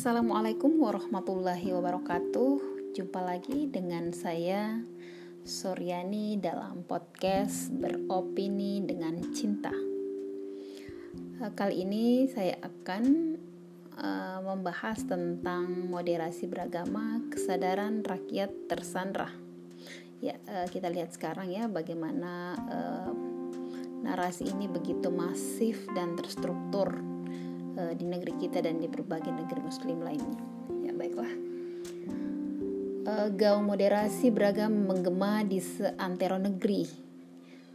Assalamualaikum warahmatullahi wabarakatuh. Jumpa lagi dengan saya Soryani dalam podcast Beropini dengan Cinta. Eh, kali ini saya akan uh, membahas tentang moderasi beragama, kesadaran rakyat tersandra. Ya, uh, kita lihat sekarang ya bagaimana uh, narasi ini begitu masif dan terstruktur uh, di negeri kita dan di berbagai negeri muslim lainnya. Ya baiklah. Uh, gaung moderasi beragam menggema di seantero negeri.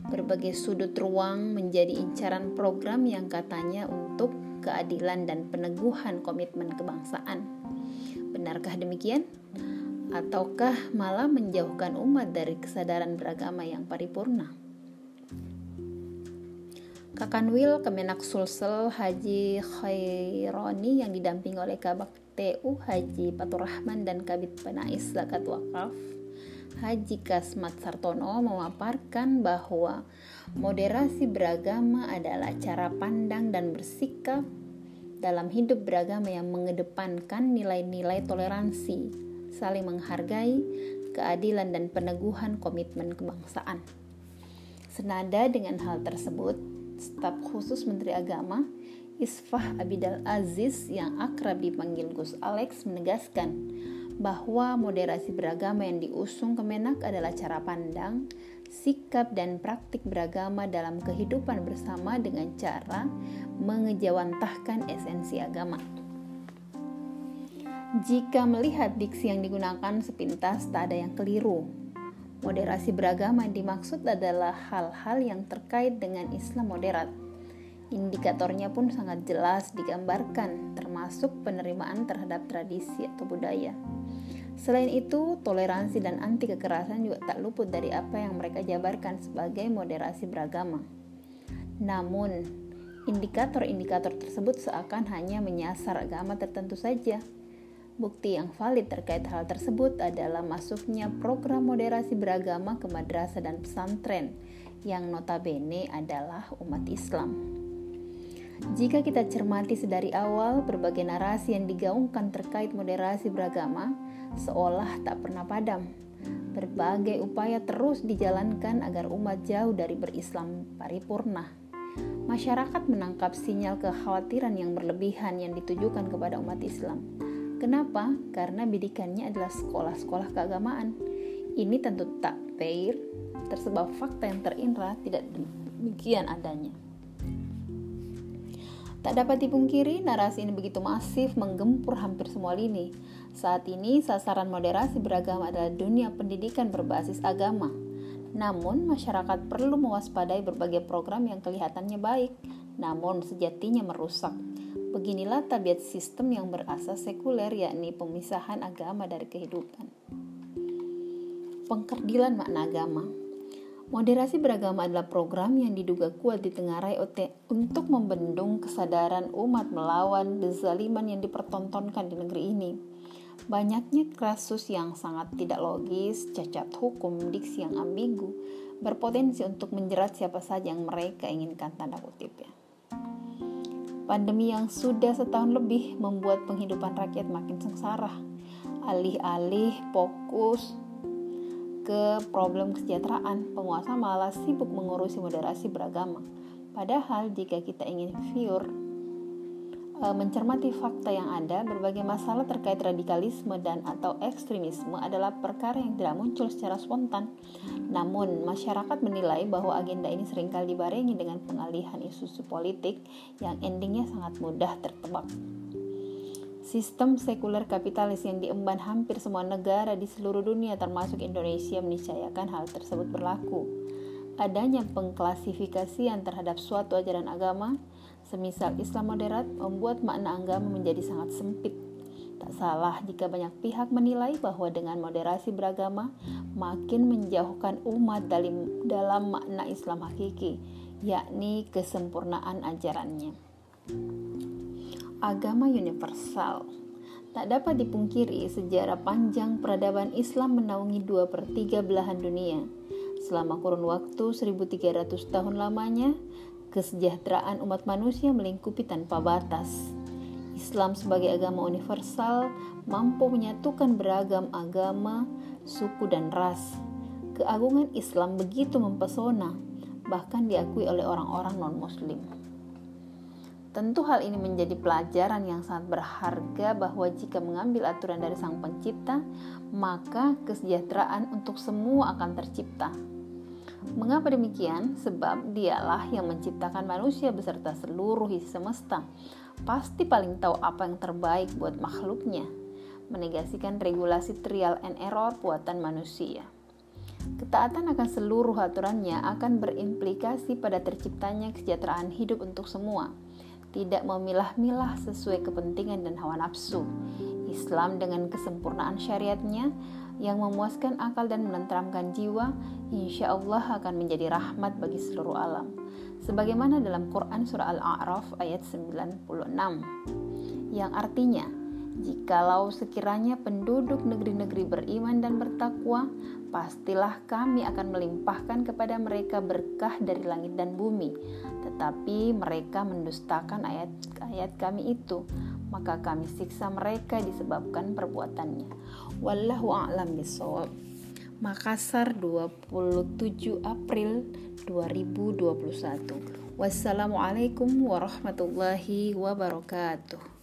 Berbagai sudut ruang menjadi incaran program yang katanya untuk keadilan dan peneguhan komitmen kebangsaan. Benarkah demikian? Ataukah malah menjauhkan umat dari kesadaran beragama yang paripurna? Kakanwil Kemenak Sulsel Haji Khaironi yang didampingi oleh Kabak TU Haji Patur Rahman dan Kabit Penais Zakat Wakaf Haji Kasmat Sartono memaparkan bahwa moderasi beragama adalah cara pandang dan bersikap dalam hidup beragama yang mengedepankan nilai-nilai toleransi, saling menghargai, keadilan dan peneguhan komitmen kebangsaan. Senada dengan hal tersebut, staf khusus Menteri Agama Isfah Abidal Aziz yang akrab dipanggil Gus Alex menegaskan bahwa moderasi beragama yang diusung Kemenak adalah cara pandang, sikap dan praktik beragama dalam kehidupan bersama dengan cara mengejawantahkan esensi agama. Jika melihat diksi yang digunakan sepintas tak ada yang keliru, Moderasi beragama dimaksud adalah hal-hal yang terkait dengan Islam moderat. Indikatornya pun sangat jelas digambarkan, termasuk penerimaan terhadap tradisi atau budaya. Selain itu, toleransi dan anti kekerasan juga tak luput dari apa yang mereka jabarkan sebagai moderasi beragama. Namun, indikator-indikator tersebut seakan hanya menyasar agama tertentu saja Bukti yang valid terkait hal tersebut adalah masuknya program moderasi beragama ke madrasah dan pesantren yang notabene adalah umat Islam. Jika kita cermati sedari awal berbagai narasi yang digaungkan terkait moderasi beragama seolah tak pernah padam. Berbagai upaya terus dijalankan agar umat jauh dari berislam paripurna. Masyarakat menangkap sinyal kekhawatiran yang berlebihan yang ditujukan kepada umat Islam Kenapa? Karena bidikannya adalah sekolah-sekolah keagamaan. Ini tentu tak fair, tersebab fakta yang terindra tidak demikian adanya. Tak dapat dipungkiri, narasi ini begitu masif menggempur hampir semua lini. Saat ini, sasaran moderasi beragama adalah dunia pendidikan berbasis agama. Namun, masyarakat perlu mewaspadai berbagai program yang kelihatannya baik, namun sejatinya merusak Beginilah tabiat sistem yang berasas sekuler yakni pemisahan agama dari kehidupan. Pengkerdilan makna agama Moderasi beragama adalah program yang diduga kuat ditengarai OT untuk membendung kesadaran umat melawan kezaliman yang dipertontonkan di negeri ini. Banyaknya kasus yang sangat tidak logis, cacat hukum, diksi yang ambigu, berpotensi untuk menjerat siapa saja yang mereka inginkan tanda kutip ya. Pandemi yang sudah setahun lebih membuat penghidupan rakyat makin sengsara. Alih-alih fokus ke problem kesejahteraan, penguasa malah sibuk mengurusi moderasi beragama. Padahal jika kita ingin viewer e, mencermati fakta yang ada, berbagai masalah terkait radikalisme dan atau ekstremisme adalah perkara yang tidak muncul secara spontan. Namun, masyarakat menilai bahwa agenda ini sering kali dibarengi dengan pengalihan isu-isu politik yang endingnya sangat mudah tertebak. Sistem sekuler kapitalis yang diemban hampir semua negara di seluruh dunia termasuk Indonesia meniscayakan hal tersebut berlaku. Adanya pengklasifikasian terhadap suatu ajaran agama, semisal Islam moderat, membuat makna agama menjadi sangat sempit Tak salah jika banyak pihak menilai bahwa dengan moderasi beragama makin menjauhkan umat dalam, dalam makna Islam hakiki, yakni kesempurnaan ajarannya. Agama universal Tak dapat dipungkiri sejarah panjang peradaban Islam menaungi dua per tiga belahan dunia. Selama kurun waktu 1300 tahun lamanya, kesejahteraan umat manusia melingkupi tanpa batas Islam sebagai agama universal mampu menyatukan beragam agama, suku, dan ras. Keagungan Islam begitu mempesona, bahkan diakui oleh orang-orang non-Muslim. Tentu hal ini menjadi pelajaran yang sangat berharga bahwa jika mengambil aturan dari Sang Pencipta, maka kesejahteraan untuk semua akan tercipta. Mengapa demikian? Sebab dialah yang menciptakan manusia beserta seluruh isi semesta. Pasti paling tahu apa yang terbaik buat makhluknya. Menegasikan regulasi trial and error buatan manusia. Ketaatan akan seluruh aturannya akan berimplikasi pada terciptanya kesejahteraan hidup untuk semua tidak memilah-milah sesuai kepentingan dan hawa nafsu. Islam dengan kesempurnaan syariatnya yang memuaskan akal dan menenteramkan jiwa, insya Allah akan menjadi rahmat bagi seluruh alam. Sebagaimana dalam Quran Surah Al-A'raf ayat 96, yang artinya, Jikalau sekiranya penduduk negeri-negeri beriman dan bertakwa, pastilah kami akan melimpahkan kepada mereka berkah dari langit dan bumi. Tetapi mereka mendustakan ayat-ayat kami itu, maka kami siksa mereka disebabkan perbuatannya. Wallahu a'lam bishawab. Makassar 27 April 2021. Wassalamualaikum warahmatullahi wabarakatuh.